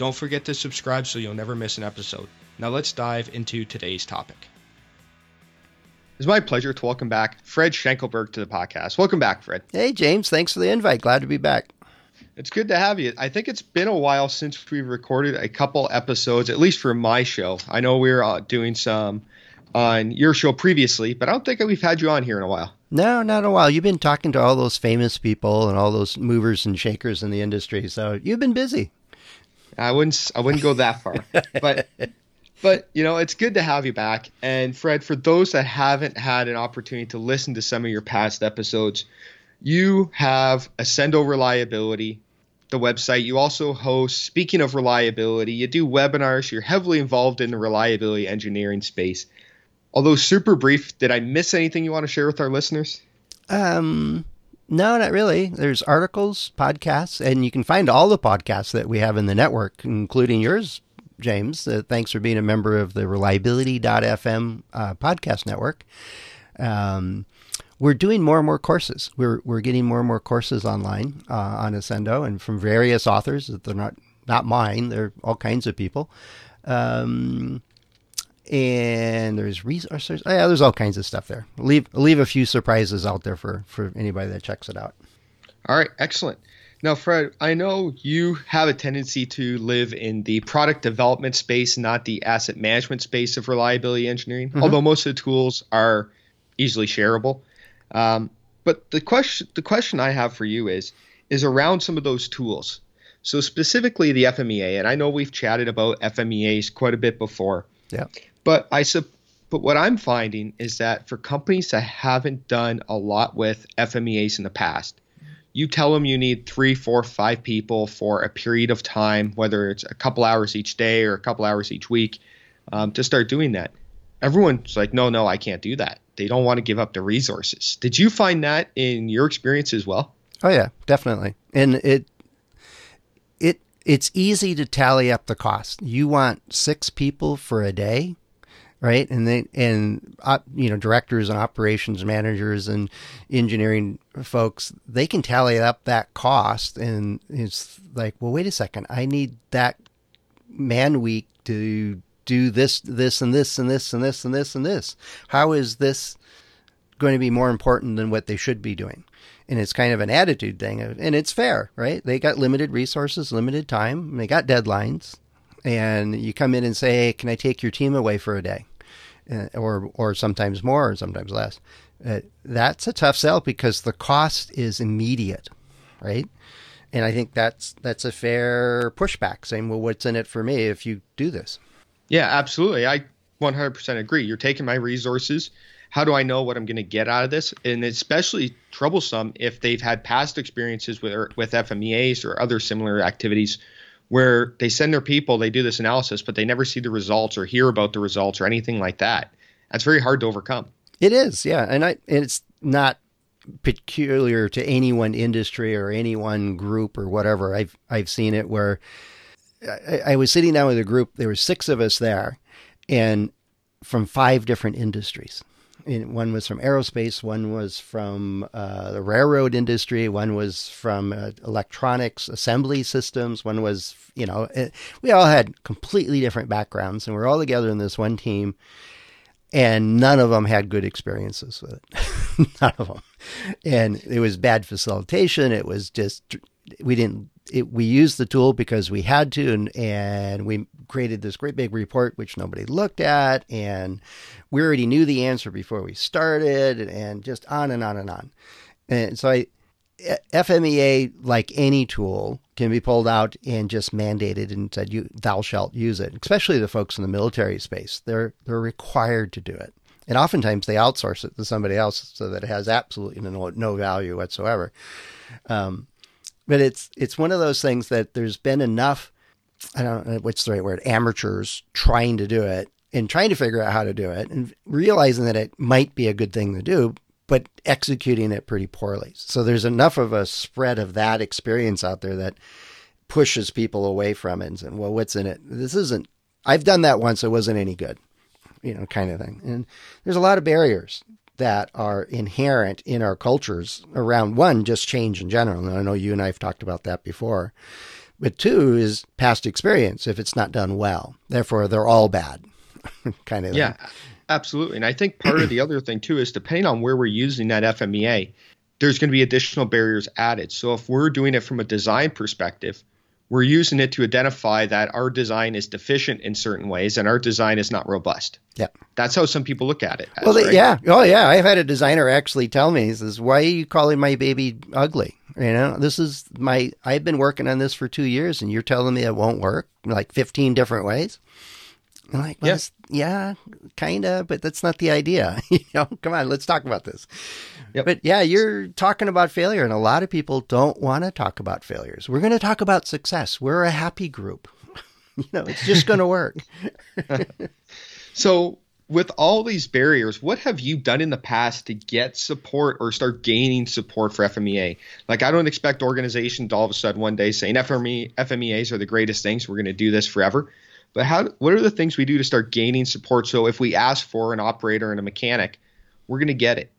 Don't forget to subscribe so you'll never miss an episode. Now let's dive into today's topic. It's my pleasure to welcome back Fred Schenkelberg to the podcast. Welcome back, Fred. Hey, James. Thanks for the invite. Glad to be back. It's good to have you. I think it's been a while since we've recorded a couple episodes, at least for my show. I know we were uh, doing some on your show previously, but I don't think we've had you on here in a while. No, not a while. You've been talking to all those famous people and all those movers and shakers in the industry, so you've been busy. I wouldn't I wouldn't go that far. but but you know, it's good to have you back. And Fred, for those that haven't had an opportunity to listen to some of your past episodes, you have Accendo Reliability, the website. You also host Speaking of Reliability, you do webinars, you're heavily involved in the reliability engineering space. Although super brief, did I miss anything you want to share with our listeners? Um no, not really. There's articles, podcasts, and you can find all the podcasts that we have in the network, including yours, James. Uh, thanks for being a member of the Reliability.fm uh, podcast network. Um, we're doing more and more courses. We're we're getting more and more courses online uh, on Accendo and from various authors. that They're not not mine. They're all kinds of people. Um, and there's resources. Yeah, there's all kinds of stuff there. Leave leave a few surprises out there for for anybody that checks it out. All right, excellent. Now, Fred, I know you have a tendency to live in the product development space, not the asset management space of reliability engineering. Mm-hmm. Although most of the tools are easily shareable, um, but the question the question I have for you is is around some of those tools. So specifically the FMEA, and I know we've chatted about FMEAs quite a bit before. Yeah. But I sup- but what I'm finding is that for companies that haven't done a lot with FMEAs in the past, you tell them you need three, four, five people for a period of time, whether it's a couple hours each day or a couple hours each week, um, to start doing that. Everyone's like, no, no, I can't do that. They don't want to give up the resources. Did you find that in your experience as well? Oh yeah, definitely. And it it it's easy to tally up the cost. You want six people for a day right? And they and you know directors and operations managers and engineering folks they can tally up that cost, and it's like, well, wait a second, I need that man week to do this, this, and this, and this, and this, and this, and this. How is this going to be more important than what they should be doing? And it's kind of an attitude thing, and it's fair, right? They got limited resources, limited time, they got deadlines, and you come in and say, hey, "Can I take your team away for a day?" Uh, or or sometimes more or sometimes less. Uh, that's a tough sell because the cost is immediate, right? And I think that's that's a fair pushback, saying, "Well, what's in it for me if you do this?" Yeah, absolutely. I 100% agree. You're taking my resources. How do I know what I'm going to get out of this? And especially troublesome if they've had past experiences with with FMEAs or other similar activities where they send their people, they do this analysis, but they never see the results or hear about the results or anything like that. That's very hard to overcome. It is, yeah, and I and it's not peculiar to any one industry or any one group or whatever. I've I've seen it where I, I was sitting down with a group. There were six of us there, and from five different industries one was from aerospace, one was from uh, the railroad industry, one was from uh, electronics assembly systems, one was, you know, it, eh, we all had completely different backgrounds, and we're all together in this one team, and none of them had good experiences with it, none of them, and it was bad facilitation. It was just we didn't it, we used the tool because we had to, and, and we created this great big report which nobody looked at, and we already knew the answer before we started, and, just on and on and on. And so I, FMEA, like any tool, can be pulled out and just mandated and said, "You, thou shalt use it." Especially the folks in the military space, they're they're required to do it, and oftentimes they outsource it to somebody else so that it has absolutely no no value whatsoever. Um, but it's it's one of those things that there's been enough I don't know what's the right word, amateurs trying to do it and trying to figure out how to do it and realizing that it might be a good thing to do, but executing it pretty poorly. So there's enough of a spread of that experience out there that pushes people away from it and saying, well, what's in it? This isn't, I've done that once. It wasn't any good, you know, kind of thing. And there's a lot of barriers that are inherent in our cultures around one, just change in general. And I know you and I have talked about that before. But two is past experience if it's not done well. Therefore, they're all bad, kind of. Yeah, thing. absolutely. And I think part of the other thing too is depending on where we're using that FMEA, there's going to be additional barriers added. So if we're doing it from a design perspective, we're using it to identify that our design is deficient in certain ways and our design is not robust. Yeah. That's how some people look at it. As, well, they, right? yeah. Oh, yeah. I've had a designer actually tell me, he says, why are you calling my baby ugly? You know, this is my, I've been working on this for two years and you're telling me it won't work like 15 different ways. I'm like, well, yes, yeah, kind of, but that's not the idea. you know, come on, let's talk about this. Yep. But yeah, you're talking about failure, and a lot of people don't want to talk about failures. We're going to talk about success. We're a happy group. you know, it's just going to work. so, with all these barriers, what have you done in the past to get support or start gaining support for FMEA? Like, I don't expect organizations to all of a sudden one day saying FME, FMEAs are the greatest things. We're going to do this forever. But how? What are the things we do to start gaining support? So if we ask for an operator and a mechanic, we're going to get it.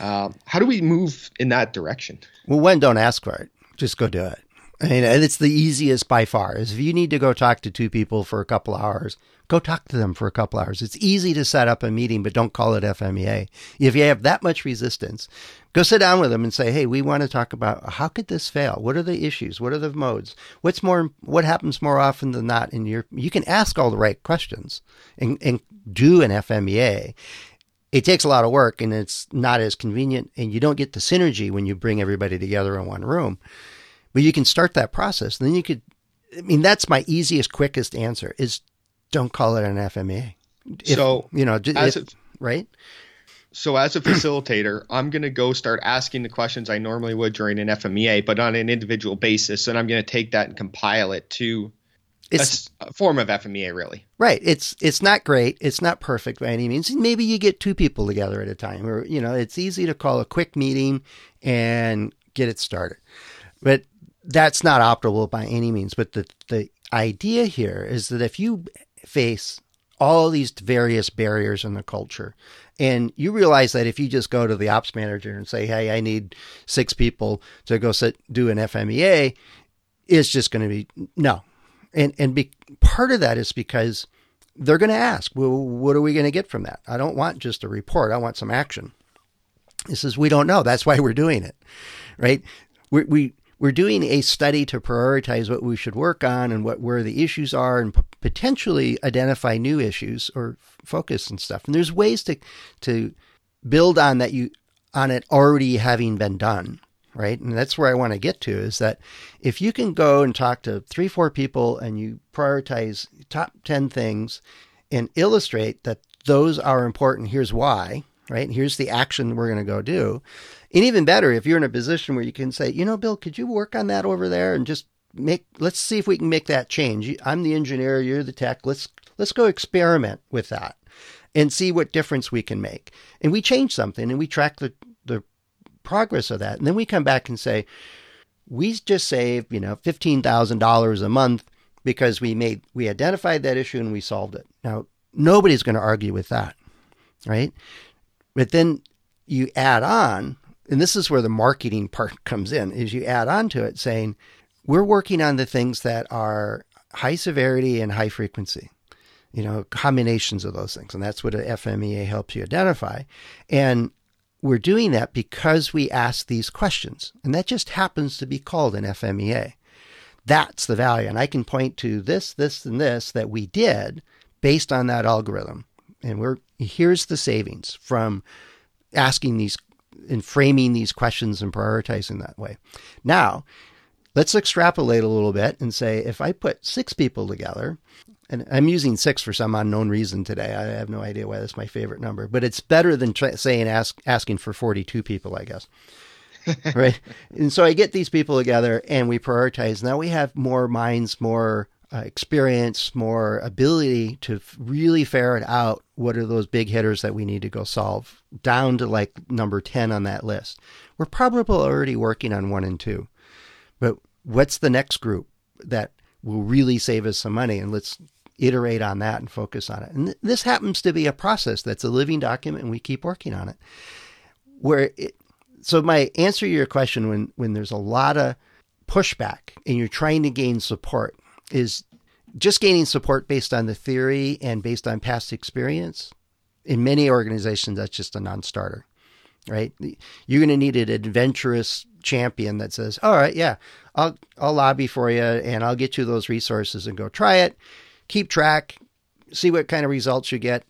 Um, how do we move in that direction? Well, one, don't ask for it. Just go do it. I mean, and it's the easiest by far. Is if you need to go talk to two people for a couple hours, go talk to them for a couple hours. It's easy to set up a meeting, but don't call it FMEA. If you have that much resistance, go sit down with them and say, "Hey, we want to talk about how could this fail? What are the issues? What are the modes? What's more? What happens more often than not in your? You can ask all the right questions and, and do an FMEA, it takes a lot of work and it's not as convenient and you don't get the synergy when you bring everybody together in one room. But you can start that process. And then you could I mean that's my easiest quickest answer is don't call it an FMEA. If, so, you know, if, a, right? So as a facilitator, I'm going to go start asking the questions I normally would during an FMEA, but on an individual basis, and I'm going to take that and compile it to it's a, form of FMEA, really. Right. It's it's not great. It's not perfect by any means. Maybe you get two people together at a time, or you know, it's easy to call a quick meeting and get it started. But that's not optimal by any means. But the the idea here is that if you face all these various barriers in the culture. And you realize that if you just go to the ops manager and say, "Hey, I need six people to go sit do an FMEA," it's just going to be no and and be, part of that is because they're going to ask, well, what are we going to get from that? I don't want just a report. I want some action. He says, we don't know. That's why we're doing it, right? We, we, we're doing a study to prioritize what we should work on and what where the issues are and p- potentially identify new issues or focus and stuff. And there's ways to, to build on that you, on it already having been done right? And that's where I want to get to is that if you can go and talk to three, four people and you prioritize top 10 things and illustrate that those are important, here's why, right? Here's the action we're going to go do. And even better, if you're in a position where you can say, you know, Bill, could you work on that over there and just make, let's see if we can make that change. I'm the engineer, you're the tech. Let's, let's go experiment with that and see what difference we can make. And we change something and we track the progress of that. And then we come back and say, we just saved, you know, $15,000 a month because we made, we identified that issue and we solved it. Now, nobody's going to argue with that, right? But then you add on, and this is where the marketing part comes in, is you add on to it saying, we're working on the things that are high severity and high frequency you know, combinations of those things. And that's what FMEA helps you identify. And we're doing that because we ask these questions. And that just happens to be called an FMEA. That's the value. And I can point to this, this, and this that we did based on that algorithm. And we're here's the savings from asking these and framing these questions and prioritizing that way. Now, let's extrapolate a little bit and say if I put six people together and I'm using six for some unknown reason today. I have no idea why that's my favorite number, but it's better than tra- saying ask asking for 42 people, I guess. right. And so I get these people together and we prioritize. Now we have more minds, more uh, experience, more ability to really ferret out what are those big hitters that we need to go solve down to like number 10 on that list. We're probably already working on one and two. But what's the next group that will really save us some money? And let's iterate on that and focus on it. And th- this happens to be a process that's a living document and we keep working on it. Where it, so my answer to your question when when there's a lot of pushback and you're trying to gain support is just gaining support based on the theory and based on past experience. In many organizations, that's just a non-starter, right? You're going to need an adventurous champion that says, "All right, yeah, I'll I'll lobby for you and I'll get you those resources and go try it, keep track, see what kind of results you get,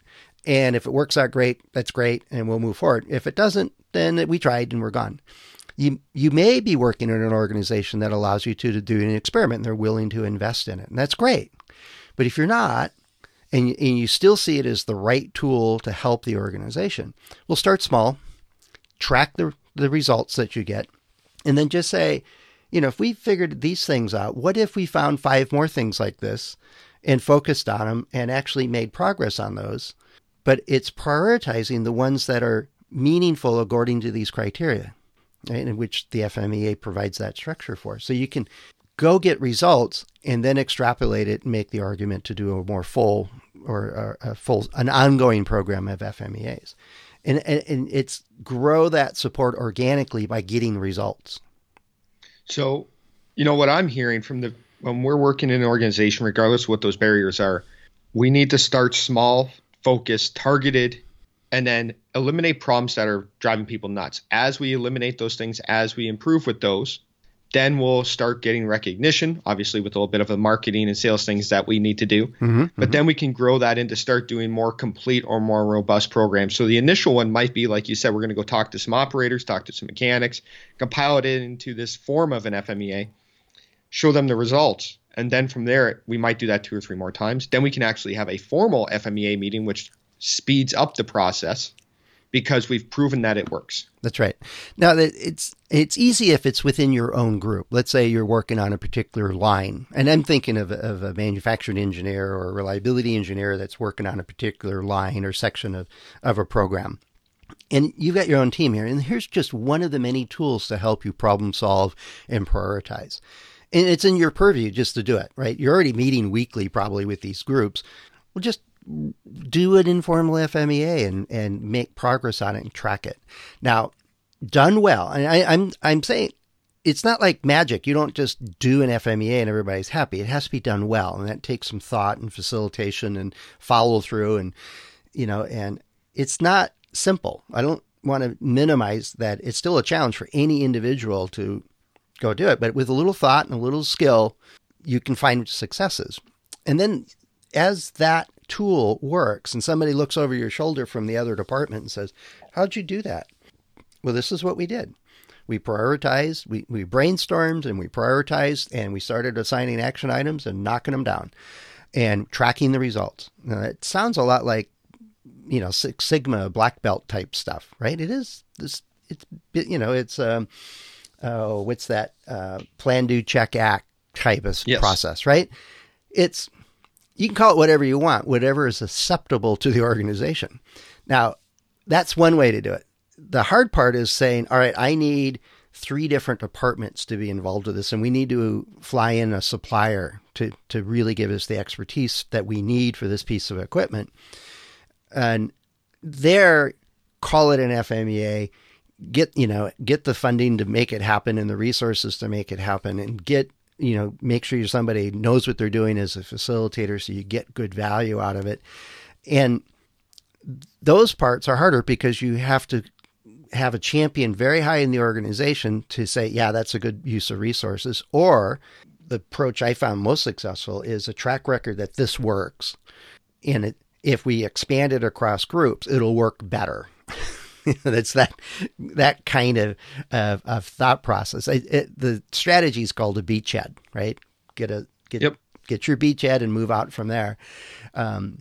and if it works out great, that's great, and we'll move forward. If it doesn't, then we tried and we're gone." you you may be working in an organization that allows you to, to do an experiment and they're willing to invest in it. And that's great. But if you're not, and you, and you still see it as the right tool to help the organization, we'll start small, track the, the results that you get, and then just say, you know, if we figured these things out, what if we found five more things like this and focused on them and actually made progress on those? But it's prioritizing the ones that are meaningful according to these criteria right, in which the FMEA provides that structure for. So you can go get results and then extrapolate it and make the argument to do a more full or a, full an ongoing program of FMEAs. And, and, and it's grow that support organically by getting results. So, you know what I'm hearing from the when we're working in an organization, regardless of what those barriers are, we need to start small, focused, targeted, and then eliminate problems that are driving people nuts. As we eliminate those things, as we improve with those, then we'll start getting recognition, obviously with a little bit of the marketing and sales things that we need to do. Mm-hmm, but mm-hmm. then we can grow that into start doing more complete or more robust programs. So the initial one might be, like you said, we're going to go talk to some operators, talk to some mechanics, compile it into this form of an FMEA, show them the results. And then from there, we might do that two or three more times. Then we can actually have a formal FMEA meeting, which speeds up the process because we've proven that it works. That's right. Now it's it's easy if it's within your own group. Let's say you're working on a particular line, and I'm thinking of, of a manufacturing engineer or a reliability engineer that's working on a particular line or section of, of a program. And you've got your own team here, and here's just one of the many tools to help you problem solve and prioritize. And it's in your purview just to do it, right? You're already meeting weekly probably with these groups. Well, just do an informal FMEA and, and make progress on it and track it. Now, done well, and I, I'm I'm saying it's not like magic. You don't just do an FMEA and everybody's happy. It has to be done well, and that takes some thought and facilitation and follow through, and you know, and it's not simple. I don't want to minimize that. It's still a challenge for any individual to go do it, but with a little thought and a little skill, you can find successes. And then as that tool works and somebody looks over your shoulder from the other department and says, How'd you do that? Well, this is what we did. We prioritized, we, we brainstormed and we prioritized and we started assigning action items and knocking them down and tracking the results. Now, it sounds a lot like, you know, Six Sigma black belt type stuff, right? It is this, it's, you know, it's, um, oh, what's that? Uh, plan, do, check, act type of yes. process, right? It's you can call it whatever you want, whatever is acceptable to the organization. Now, that's one way to do it. The hard part is saying, all right, I need three different departments to be involved with this, and we need to fly in a supplier to, to really give us the expertise that we need for this piece of equipment. And there, call it an FMEA, get, you know, get the funding to make it happen and the resources to make it happen and get you know, make sure somebody knows what they're doing as a facilitator so you get good value out of it. And those parts are harder because you have to have a champion very high in the organization to say, yeah, that's a good use of resources. Or the approach I found most successful is a track record that this works. And it, if we expand it across groups, it'll work better. That's that that kind of of, of thought process. It, it, the strategy is called a beachhead, right? Get a get yep. get your beachhead and move out from there. Um,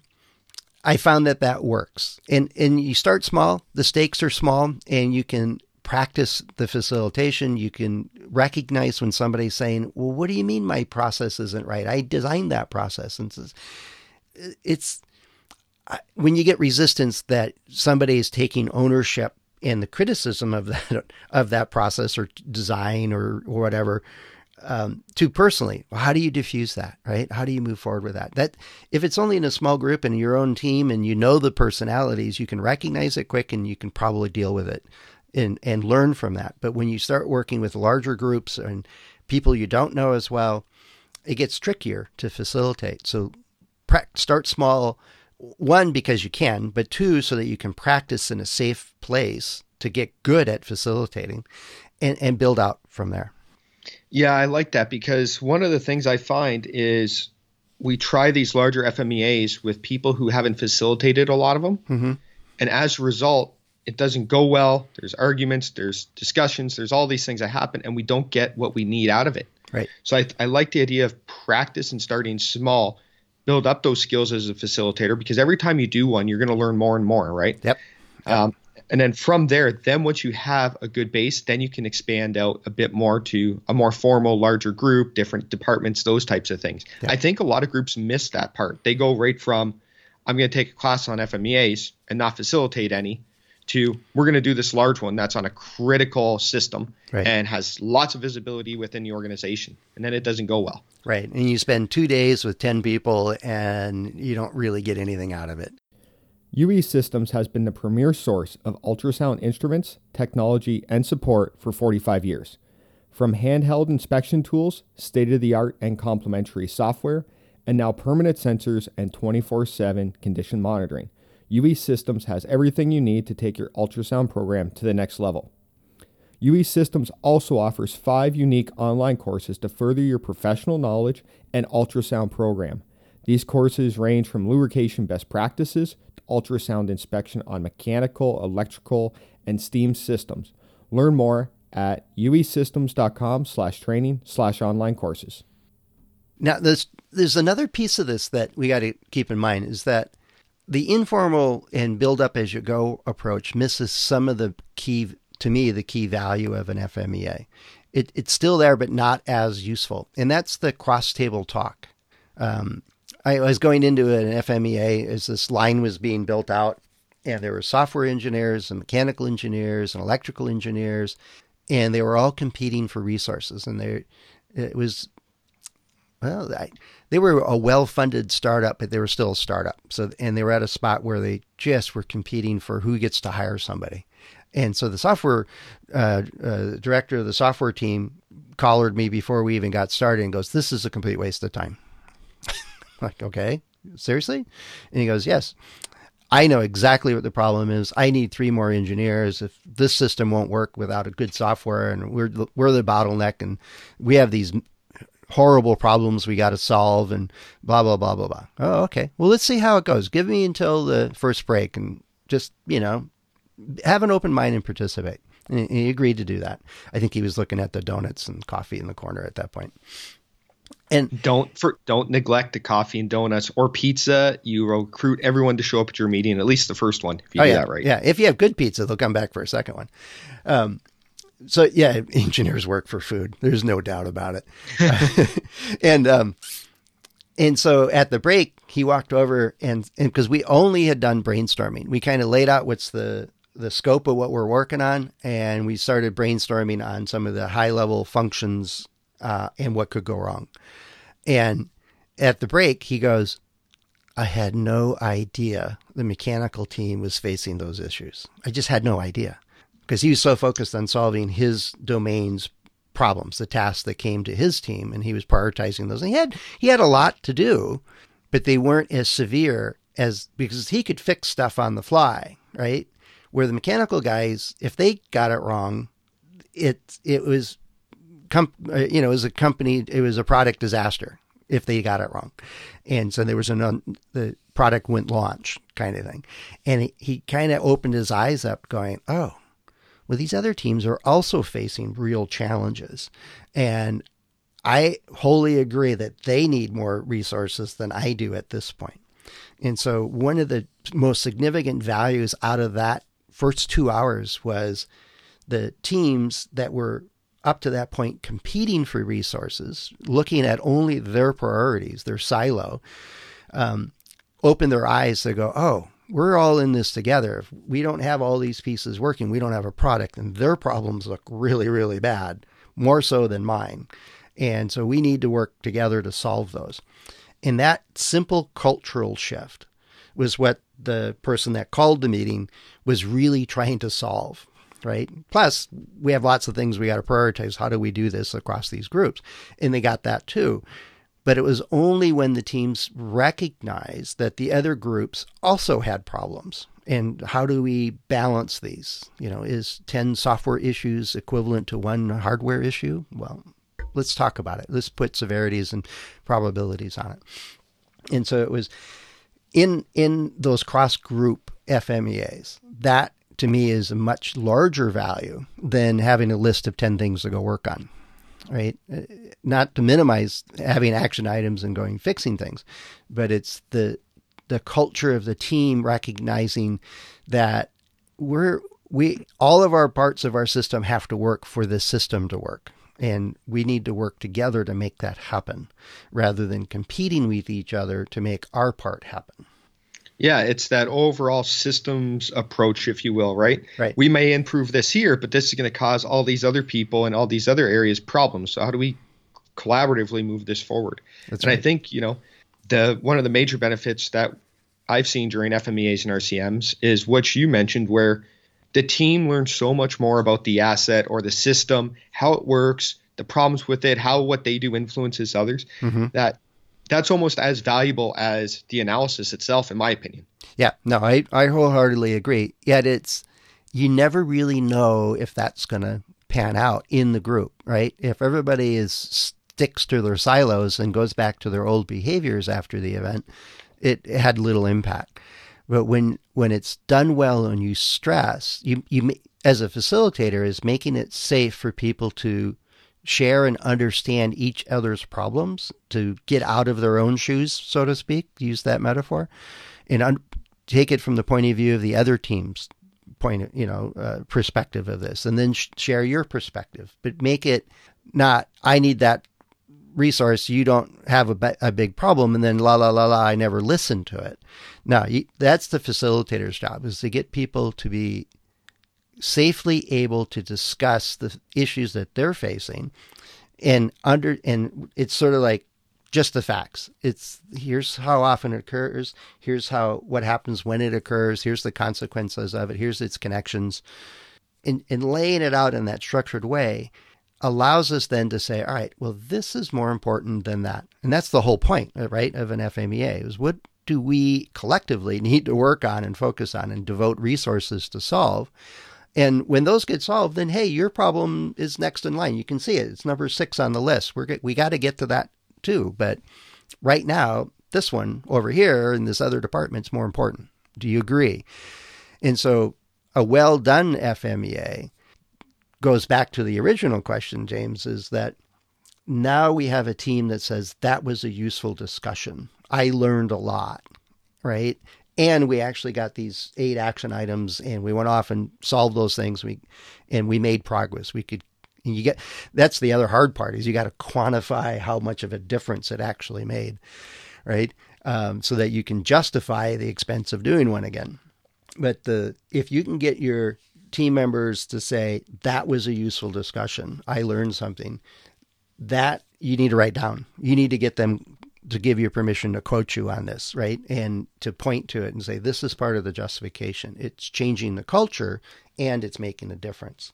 I found that that works, and and you start small. The stakes are small, and you can practice the facilitation. You can recognize when somebody's saying, "Well, what do you mean my process isn't right? I designed that process." And it's when you get resistance that somebody is taking ownership in the criticism of that of that process or design or, or whatever um, to personally how do you diffuse that right? How do you move forward with that? That if it's only in a small group and your own team and you know the personalities you can recognize it quick and you can probably deal with it and and learn from that. But when you start working with larger groups and people you don't know as well it gets trickier to facilitate. So start small one because you can but two so that you can practice in a safe place to get good at facilitating and, and build out from there yeah, I like that because one of the things I find is we try these larger FMEAs with people who haven't facilitated a lot of them. Mm-hmm. And as a result, it doesn't go well. There's arguments, there's discussions, there's all these things that happen, and we don't get what we need out of it. Right. So I, I like the idea of practice and starting small, build up those skills as a facilitator because every time you do one, you're going to learn more and more, right? Yep. Um, and then from there then once you have a good base then you can expand out a bit more to a more formal larger group different departments those types of things yeah. i think a lot of groups miss that part they go right from i'm going to take a class on fmeas and not facilitate any to we're going to do this large one that's on a critical system right. and has lots of visibility within the organization and then it doesn't go well right and you spend two days with 10 people and you don't really get anything out of it UE Systems has been the premier source of ultrasound instruments, technology, and support for 45 years. From handheld inspection tools, state of the art and complementary software, and now permanent sensors and 24 7 condition monitoring, UE Systems has everything you need to take your ultrasound program to the next level. UE Systems also offers five unique online courses to further your professional knowledge and ultrasound program. These courses range from lubrication best practices to ultrasound inspection on mechanical, electrical, and steam systems. Learn more at uesystems.com slash training slash online courses. Now, there's, there's another piece of this that we got to keep in mind is that the informal and build up as you go approach misses some of the key, to me, the key value of an FMEA. It, it's still there, but not as useful. And that's the cross table talk. Um, I was going into an FMEA as this line was being built out, and there were software engineers and mechanical engineers and electrical engineers, and they were all competing for resources. And they, it was, well, I, they were a well-funded startup, but they were still a startup. So, and they were at a spot where they just were competing for who gets to hire somebody. And so the software uh, uh, director of the software team collared me before we even got started and goes, "This is a complete waste of time." like, okay, seriously? And he goes, yes. I know exactly what the problem is. I need three more engineers. If this system won't work without a good software, and we're we're the bottleneck, and we have these horrible problems we got to solve, and blah blah blah blah blah. Oh, okay. Well, let's see how it goes. Give me until the first break, and just you know, have an open mind and participate. And he agreed to do that. I think he was looking at the donuts and coffee in the corner at that point. And don't for don't neglect the coffee and donuts or pizza. You recruit everyone to show up at your meeting, at least the first one, if you oh, do yeah. that right. Yeah, if you have good pizza, they'll come back for a second one. Um, so yeah, engineers work for food. There's no doubt about it. and um, and so at the break, he walked over and and because we only had done brainstorming, we kind of laid out what's the the scope of what we're working on, and we started brainstorming on some of the high level functions uh, and what could go wrong. And at the break, he goes, I had no idea the mechanical team was facing those issues. I just had no idea because he was so focused on solving his domain's problems, the tasks that came to his team, and he was prioritizing those. And he had he had a lot to do, but they weren't as severe as because he could fix stuff on the fly, right? Where the mechanical guys, if they got it wrong, it it was com- uh, you know, was a company, it was a product disaster if they got it wrong. And so there was an, the product went launch kind of thing. And he, he kind of opened his eyes up going, oh, well, these other teams are also facing real challenges. And I wholly agree that they need more resources than I do at this point. And so one of the most significant values out of that first two hours was the teams that were up to that point competing for resources, looking at only their priorities, their silo, um, open their eyes to go, oh, we're all in this together. If we don't have all these pieces working, we don't have a product, and their problems look really, really bad, more so than mine. And so we need to work together to solve those. And that simple cultural shift was what the person that called the meeting was really trying to solve right? Plus, we have lots of things we got to prioritize. How do we do this across these groups? And they got that too. But it was only when the teams recognized that the other groups also had problems. And how do we balance these? You know, is 10 software issues equivalent to one hardware issue? Well, let's talk about it. Let's put severities and probabilities on it. And so it was in in those cross group FMEAs that to me is a much larger value than having a list of 10 things to go work on right? Uh, not to minimize having action items and going fixing things but it's the the culture of the team recognizing that we're we all of our parts of our system have to work for the system to work. And we need to work together to make that happen rather than competing with each other to make our part happen yeah, it's that overall systems approach, if you will, right? Right. We may improve this here, but this is going to cause all these other people and all these other areas problems. So how do we collaboratively move this forward? That's and right. I think you know the one of the major benefits that I've seen during FMEAs and RCMs is what you mentioned, where the team learns so much more about the asset or the system, how it works, the problems with it, how what they do influences others. Mm-hmm. That that's almost as valuable as the analysis itself, in my opinion. Yeah, no, I, I wholeheartedly agree. Yet it's, you never really know if that's going to pan out in the group, right? If everybody is sticks to their silos and goes back to their old behaviors after the event, it, had little impact. But when when it's done well and you stress, you you as a facilitator is making it safe for people to share and understand each other's problems to get out of their own shoes, so to speak, use that metaphor, and un- take it from the point of view of the other team's point, of, you know, uh, perspective of this, and then sh- share your perspective, but make it not I need that resource, you don't have a, a big problem, and then la la la la, I never listen to it. Now that's the facilitator's job is to get people to be safely able to discuss the issues that they're facing and under and it's sort of like just the facts. It's here's how often it occurs here's how what happens when it occurs here's the consequences of it here's its connections. And, and laying it out in that structured way allows us then to say all right well this is more important than that. And that's the whole point right of an fmea is what do we collectively need to work on and focus on and devote resources to solve and when those get solved, then hey, your problem is next in line. You can see it; it's number six on the list. We're we got to get to that too. But right now, this one over here in this other department is more important. Do you agree? And so, a well done FMEA goes back to the original question, James, is that now we have a team that says that was a useful discussion. I learned a lot, right? And we actually got these eight action items and we went off and solved those things. We and we made progress. We could you get that's the other hard part is you got to quantify how much of a difference it actually made right? Um, so that you can justify the expense of doing one again. But the if you can get your team members to say that was a useful discussion. I learned something that you need to write down. You need to get them to give you permission to quote you on this, right? And to point to it and say, this is part of the justification. It's changing the culture and it's making a difference.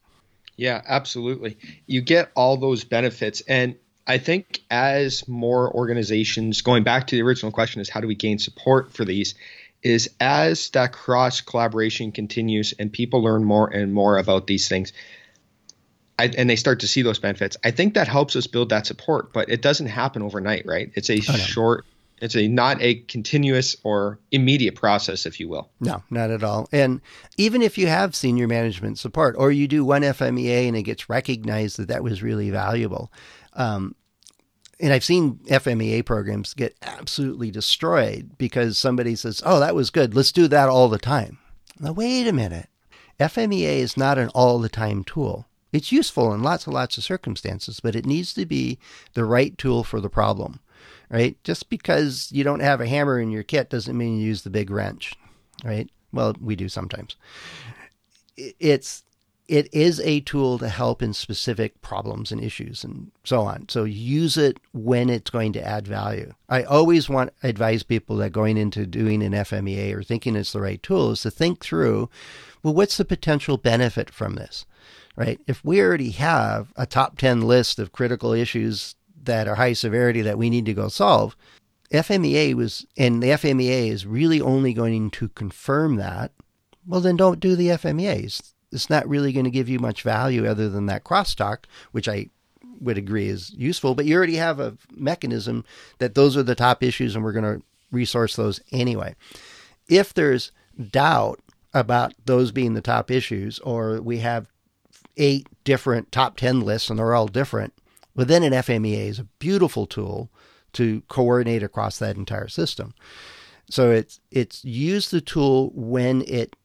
Yeah, absolutely. You get all those benefits. And I think as more organizations, going back to the original question, is how do we gain support for these? Is as that cross collaboration continues and people learn more and more about these things, I, and they start to see those benefits. I think that helps us build that support, but it doesn't happen overnight, right? It's a oh, no. short, it's a not a continuous or immediate process, if you will. No, not at all. And even if you have senior management support, or you do one FMEA and it gets recognized that that was really valuable, um, and I've seen FMEA programs get absolutely destroyed because somebody says, "Oh, that was good. Let's do that all the time." Now, wait a minute FMEA is not an all the time tool. It's useful in lots and lots of circumstances, but it needs to be the right tool for the problem, right? Just because you don't have a hammer in your kit doesn't mean you use the big wrench, right? Well, we do sometimes. It's it is a tool to help in specific problems and issues and so on. So use it when it's going to add value. I always want advise people that going into doing an FMEA or thinking it's the right tool is to think through, well, what's the potential benefit from this? Right? If we already have a top 10 list of critical issues that are high severity that we need to go solve, FMEA was, and the FMEA is really only going to confirm that, well, then don't do the FMEAs it's not really going to give you much value other than that crosstalk, which I would agree is useful. But you already have a mechanism that those are the top issues, and we're going to resource those anyway. If there's doubt about those being the top issues, or we have eight different top 10 lists and they're all different, within an FMEA is a beautiful tool to coordinate across that entire system. So it's it's use the tool when it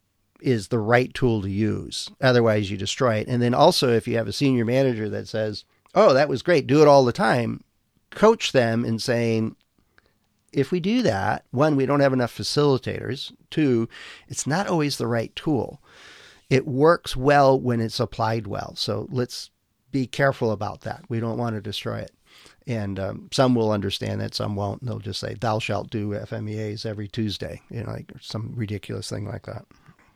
is the right tool to use. Otherwise, you destroy it. And then also, if you have a senior manager that says, "Oh, that was great, do it all the time," coach them in saying, if we do that, one, we don't have enough facilitators. Two, it's not always the right tool. It works well when it's applied well. So let's be careful about that. We don't want to destroy it. And um, some will understand that, some won't. They'll just say, "Thou shalt do FMEAs every Tuesday," you know, like some ridiculous thing like that.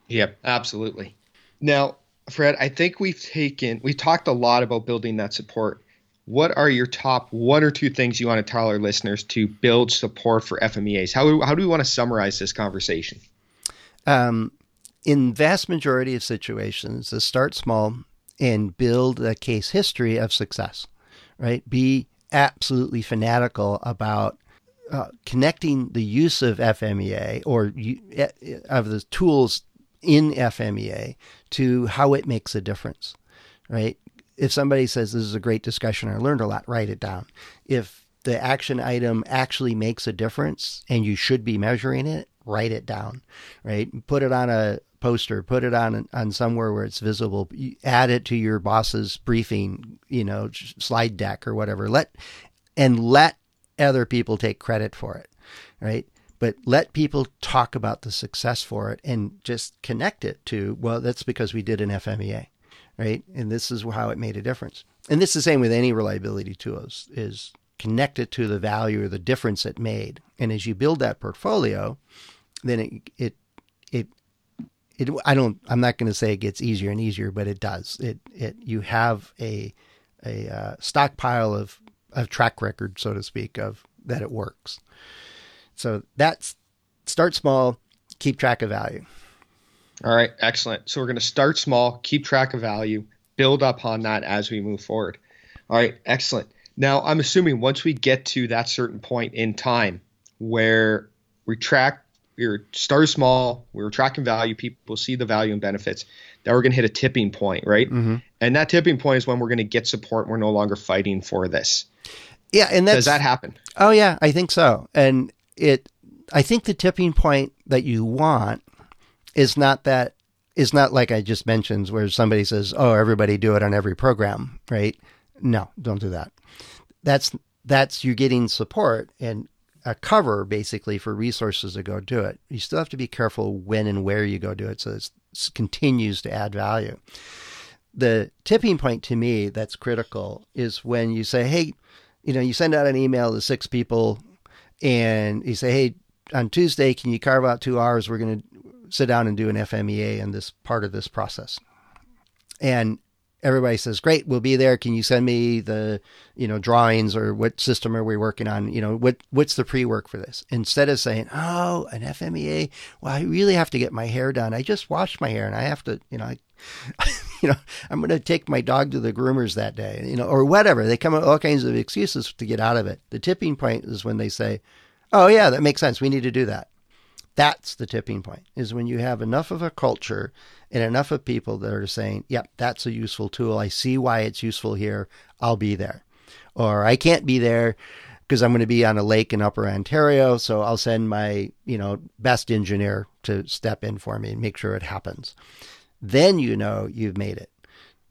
Yep, absolutely. Now, Fred, I think we've taken we talked a lot about building that support. What are your top one or two things you want to tell our listeners to build support for FMEAs? How how do we want to summarize this conversation? Um, in vast majority of situations, to start small and build a case history of success. Right? Be absolutely fanatical about uh, connecting the use of FMEA or of the tools in FMEA to how it makes a difference, right? If somebody says this is a great discussion, I learned a lot, write it down. If the action item actually makes a difference and you should be measuring it, write it down, right? Put it on a poster, put it on on somewhere where it's visible. Add it to your boss's briefing, you know, slide deck or whatever. Let and let other people take credit for it, right? but let people talk about the success for it and just connect it to, well, that's because we did an FMEA, right? And this is how it made a difference. And this is the same with any reliability tools is connect it to the value or the difference it made. And as you build that portfolio, then it, it, it, it I don't, I'm not going to say it gets easier and easier, but it does. It, it, you have a, a uh, stockpile of, of track record, so to speak, of that it works. So that's start small, keep track of value. All right, excellent. So we're going to start small, keep track of value, build upon that as we move forward. All right, excellent. Now, I'm assuming once we get to that certain point in time where we track, we start small, we are tracking value, people see the value and benefits, that we're going to hit a tipping point, right? Mm-hmm. And that tipping point is when we're going to get support. We're no longer fighting for this. Yeah, and does that happen? Oh yeah, I think so. And it I think the tipping point that you want is not that is not like I just mentioned where somebody says, "Oh, everybody do it on every program," right? No, don't do that. That's that's you getting support and a cover basically for resources to go do it. You still have to be careful when and where you go do it so it continues to add value. The tipping point to me that's critical is when you say, "Hey, you know, you send out an email to six people and you say, hey, on Tuesday, can you carve out two hours? We're going to sit down and do an FMEA in this part of this process. And everybody says, great, we'll be there. Can you send me the, you know, drawings or what system are we working on? You know, what, what's the pre-work for this? Instead of saying, oh, an FMEA, well, I really have to get my hair done. I just washed my hair and I have to, you know, I, you know, I'm going to take my dog to the groomers that day, you know, or whatever. They come up with all kinds of excuses to get out of it. The tipping point is when they say, oh, yeah, that makes sense. We need to do that. That's the tipping point, is when you have enough of a culture and enough of people that are saying, yep, that's a useful tool. I see why it's useful here. I'll be there. Or I can't be there because I'm going to be on a lake in upper Ontario. So I'll send my, you know, best engineer to step in for me and make sure it happens then you know you've made it.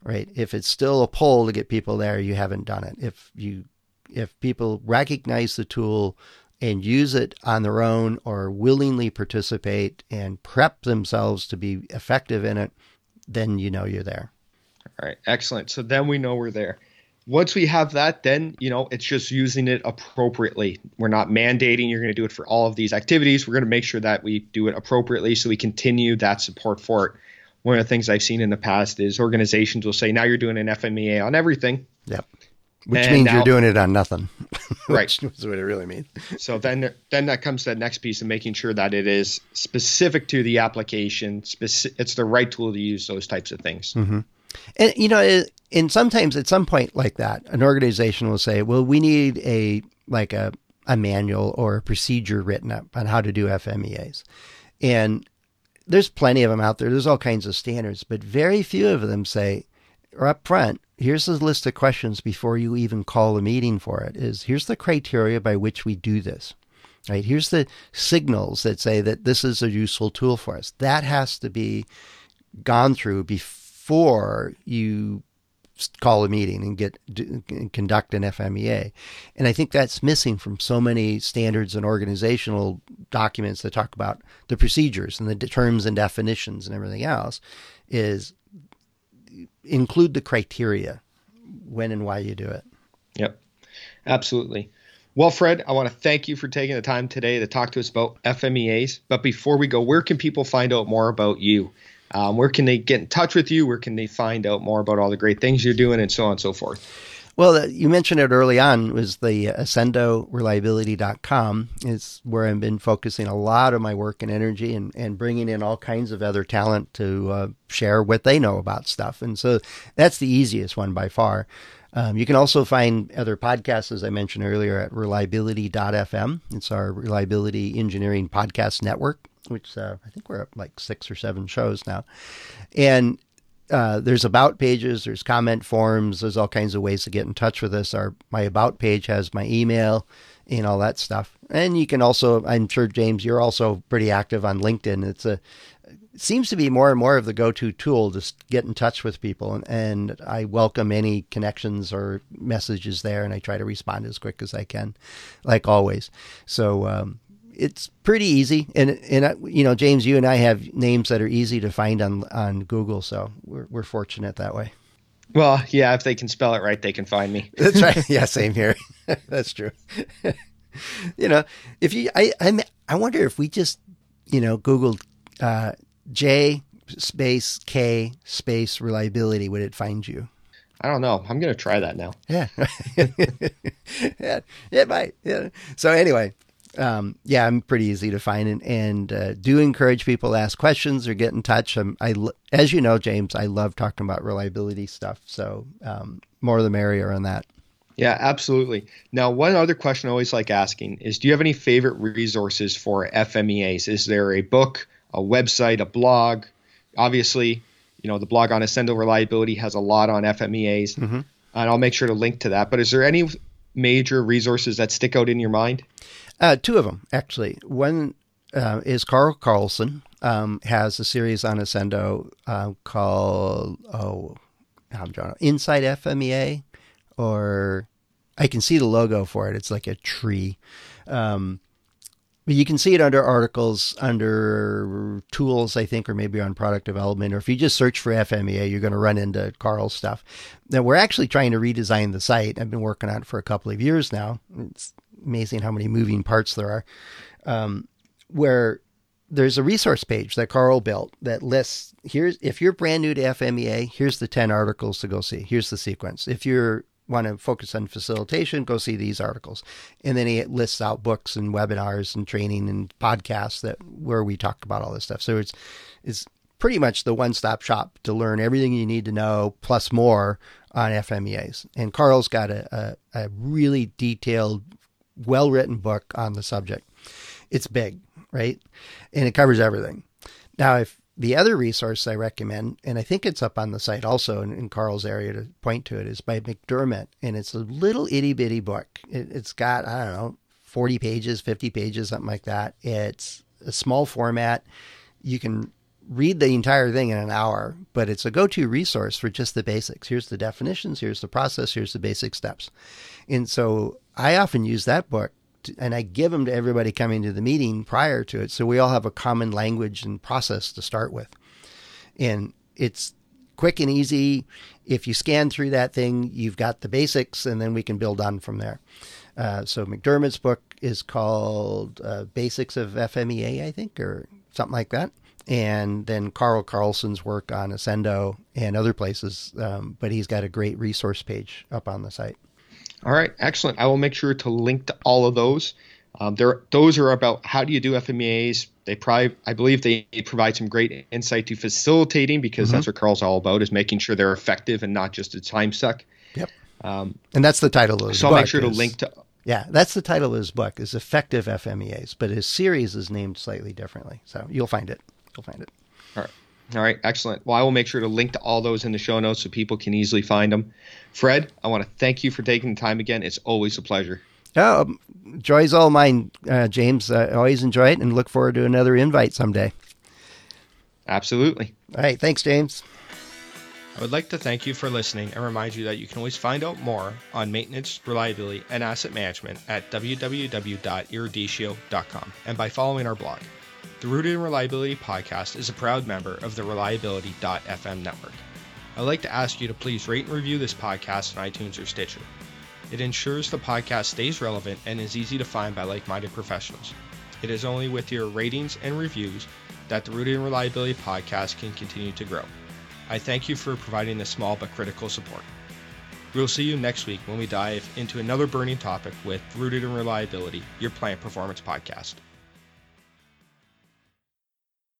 Right? If it's still a pull to get people there, you haven't done it. If you if people recognize the tool and use it on their own or willingly participate and prep themselves to be effective in it, then you know you're there. All right, excellent. So then we know we're there. Once we have that, then you know it's just using it appropriately. We're not mandating you're going to do it for all of these activities. We're going to make sure that we do it appropriately so we continue that support for it. One of the things I've seen in the past is organizations will say, "Now you're doing an FMEA on everything." Yep. Which And means now- you're doing it on nothing. Right. Which is what it really means. So then, then that comes to that next piece of making sure that it is specific to the application. Speci- it's the right tool to use those types of things. Mm-hmm. And you know, it- and sometimes at some point like that, an organization will say, "Well, we need a like a a manual or a procedure written up on how to do FMEAs," and there's plenty of them out there. There's all kinds of standards, but very few of them say, or up front, here's a list of questions before you even call a meeting for it. Is here's the criteria by which we do this. Right. Here's the signals that say that this is a useful tool for us. That has to be gone through before you call a meeting and get conduct an FMEA. And I think that's missing from so many standards and organizational documents that talk about the procedures and the terms and definitions and everything else is include the criteria when and why you do it. Yep, absolutely. Well, Fred, I want to thank you for taking the time today to talk to us about FMEAs. But before we go, where can people find out more about you? Um, where can they get in touch with you? Where can they find out more about all the great things you're doing and so on and so forth? Well, you mentioned it early on was the accendoreliability.com is where I've been focusing a lot of my work and energy and, and bringing in all kinds of other talent to uh, share what they know about stuff. And so that's the easiest one by far. Um, you can also find other podcasts, as I mentioned earlier, at reliability.fm. It's our reliability engineering podcast network, which uh, I think we're at like six or seven shows now. And uh, there's about pages, there's comment forms, there's all kinds of ways to get in touch with us. Our my about page has my email and all that stuff. And you can also, I'm sure James, you're also pretty active on LinkedIn. It's a it seems to be more and more of the go-to tool to get in touch with people, and, and I welcome any connections or messages there, and I try to respond as quick as I can, like always. So. Um, it's pretty easy, and and uh, you know, James, you and I have names that are easy to find on on Google, so we're we're fortunate that way. Well, yeah, if they can spell it right, they can find me. That's right. yeah, same here. That's true. you know, if you, I, I, I wonder if we just, you know, Googled uh, J space K space reliability, would it find you? I don't know. I'm going to try that now. Yeah. yeah. It might. Yeah. So anyway, um, yeah, I'm pretty easy to find and, and uh, do encourage people to ask questions or get in touch. Um, I, as you know, James, I love talking about reliability stuff. So um, more the merrier on that. Yeah, absolutely. Now, one other question I always like asking is do you have any favorite resources for FMEAs? Is there a book, a website, a blog? Obviously, you know, the blog on Accendo Reliability has a lot on FMEAs, and I'll make sure to link to that. But is there any major resources that stick out in your mind? Uh, two of them, actually. One uh, is Carl Carlson um, has a series on Accendo uh, called, oh, I'm drawing Inside FMEA, or I can see the logo for it. It's like a tree. Um, you can see it under articles, under tools, I think, or maybe on product development. Or if you just search for FMEA, you're going to run into Carl's stuff. Now, we're actually trying to redesign the site. I've been working on it for a couple of years now. It's amazing how many moving parts there are. Um, where there's a resource page that Carl built that lists here's if you're brand new to FMEA, here's the 10 articles to go see. Here's the sequence. If you're want to focus on facilitation, go see these articles. And then he lists out books and webinars and training and podcasts that where we talk about all this stuff. So it's it's pretty much the one-stop shop to learn everything you need to know plus more on FMEAs. And Carl's got a, a, a really detailed, well-written book on the subject. It's big, right? And it covers everything. Now, if the other resource I recommend, and I think it's up on the site also in, in Carl's area to point to it, is by McDermott. And it's a little itty bitty book. It, it's got, I don't know, 40 pages, 50 pages, something like that. It's a small format. You can read the entire thing in an hour, but it's a go to resource for just the basics. Here's the definitions, here's the process, here's the basic steps. And so I often use that book to, and I give them to everybody coming to the meeting prior to it. So we all have a common language and process to start with. And it's quick and easy. If you scan through that thing, you've got the basics, and then we can build on from there. Uh, so McDermott's book is called uh, Basics of FMEA, I think, or something like that. And then Carl Carlson's work on Accendo and other places, um, but he's got a great resource page up on the site. All right, excellent. I will make sure to link to all of those. Um, there, those are about how do you do FMEAs. They probably, I believe, they provide some great insight to facilitating because mm-hmm. that's what Carl's all about is making sure they're effective and not just a time suck. Yep. Um, and that's the title of his so book. So I'll make sure to link to. Yeah, that's the title of his book is Effective FMEAs, but his series is named slightly differently. So you'll find it. You'll find it. All right. All right, excellent. Well, I will make sure to link to all those in the show notes so people can easily find them. Fred, I want to thank you for taking the time again. It's always a pleasure. Oh, um, joy's all mine, uh, James. I always enjoy it and look forward to another invite someday. Absolutely. All right. Thanks, James. I would like to thank you for listening and remind you that you can always find out more on maintenance, reliability, and asset management at www.eruditio.com and by following our blog. The Rooted in Reliability podcast is a proud member of the Reliability.fm network. I'd like to ask you to please rate and review this podcast on iTunes or Stitcher. It ensures the podcast stays relevant and is easy to find by like minded professionals. It is only with your ratings and reviews that the Rooted in Reliability podcast can continue to grow. I thank you for providing this small but critical support. We'll see you next week when we dive into another burning topic with Rooted in Reliability, your plant performance podcast.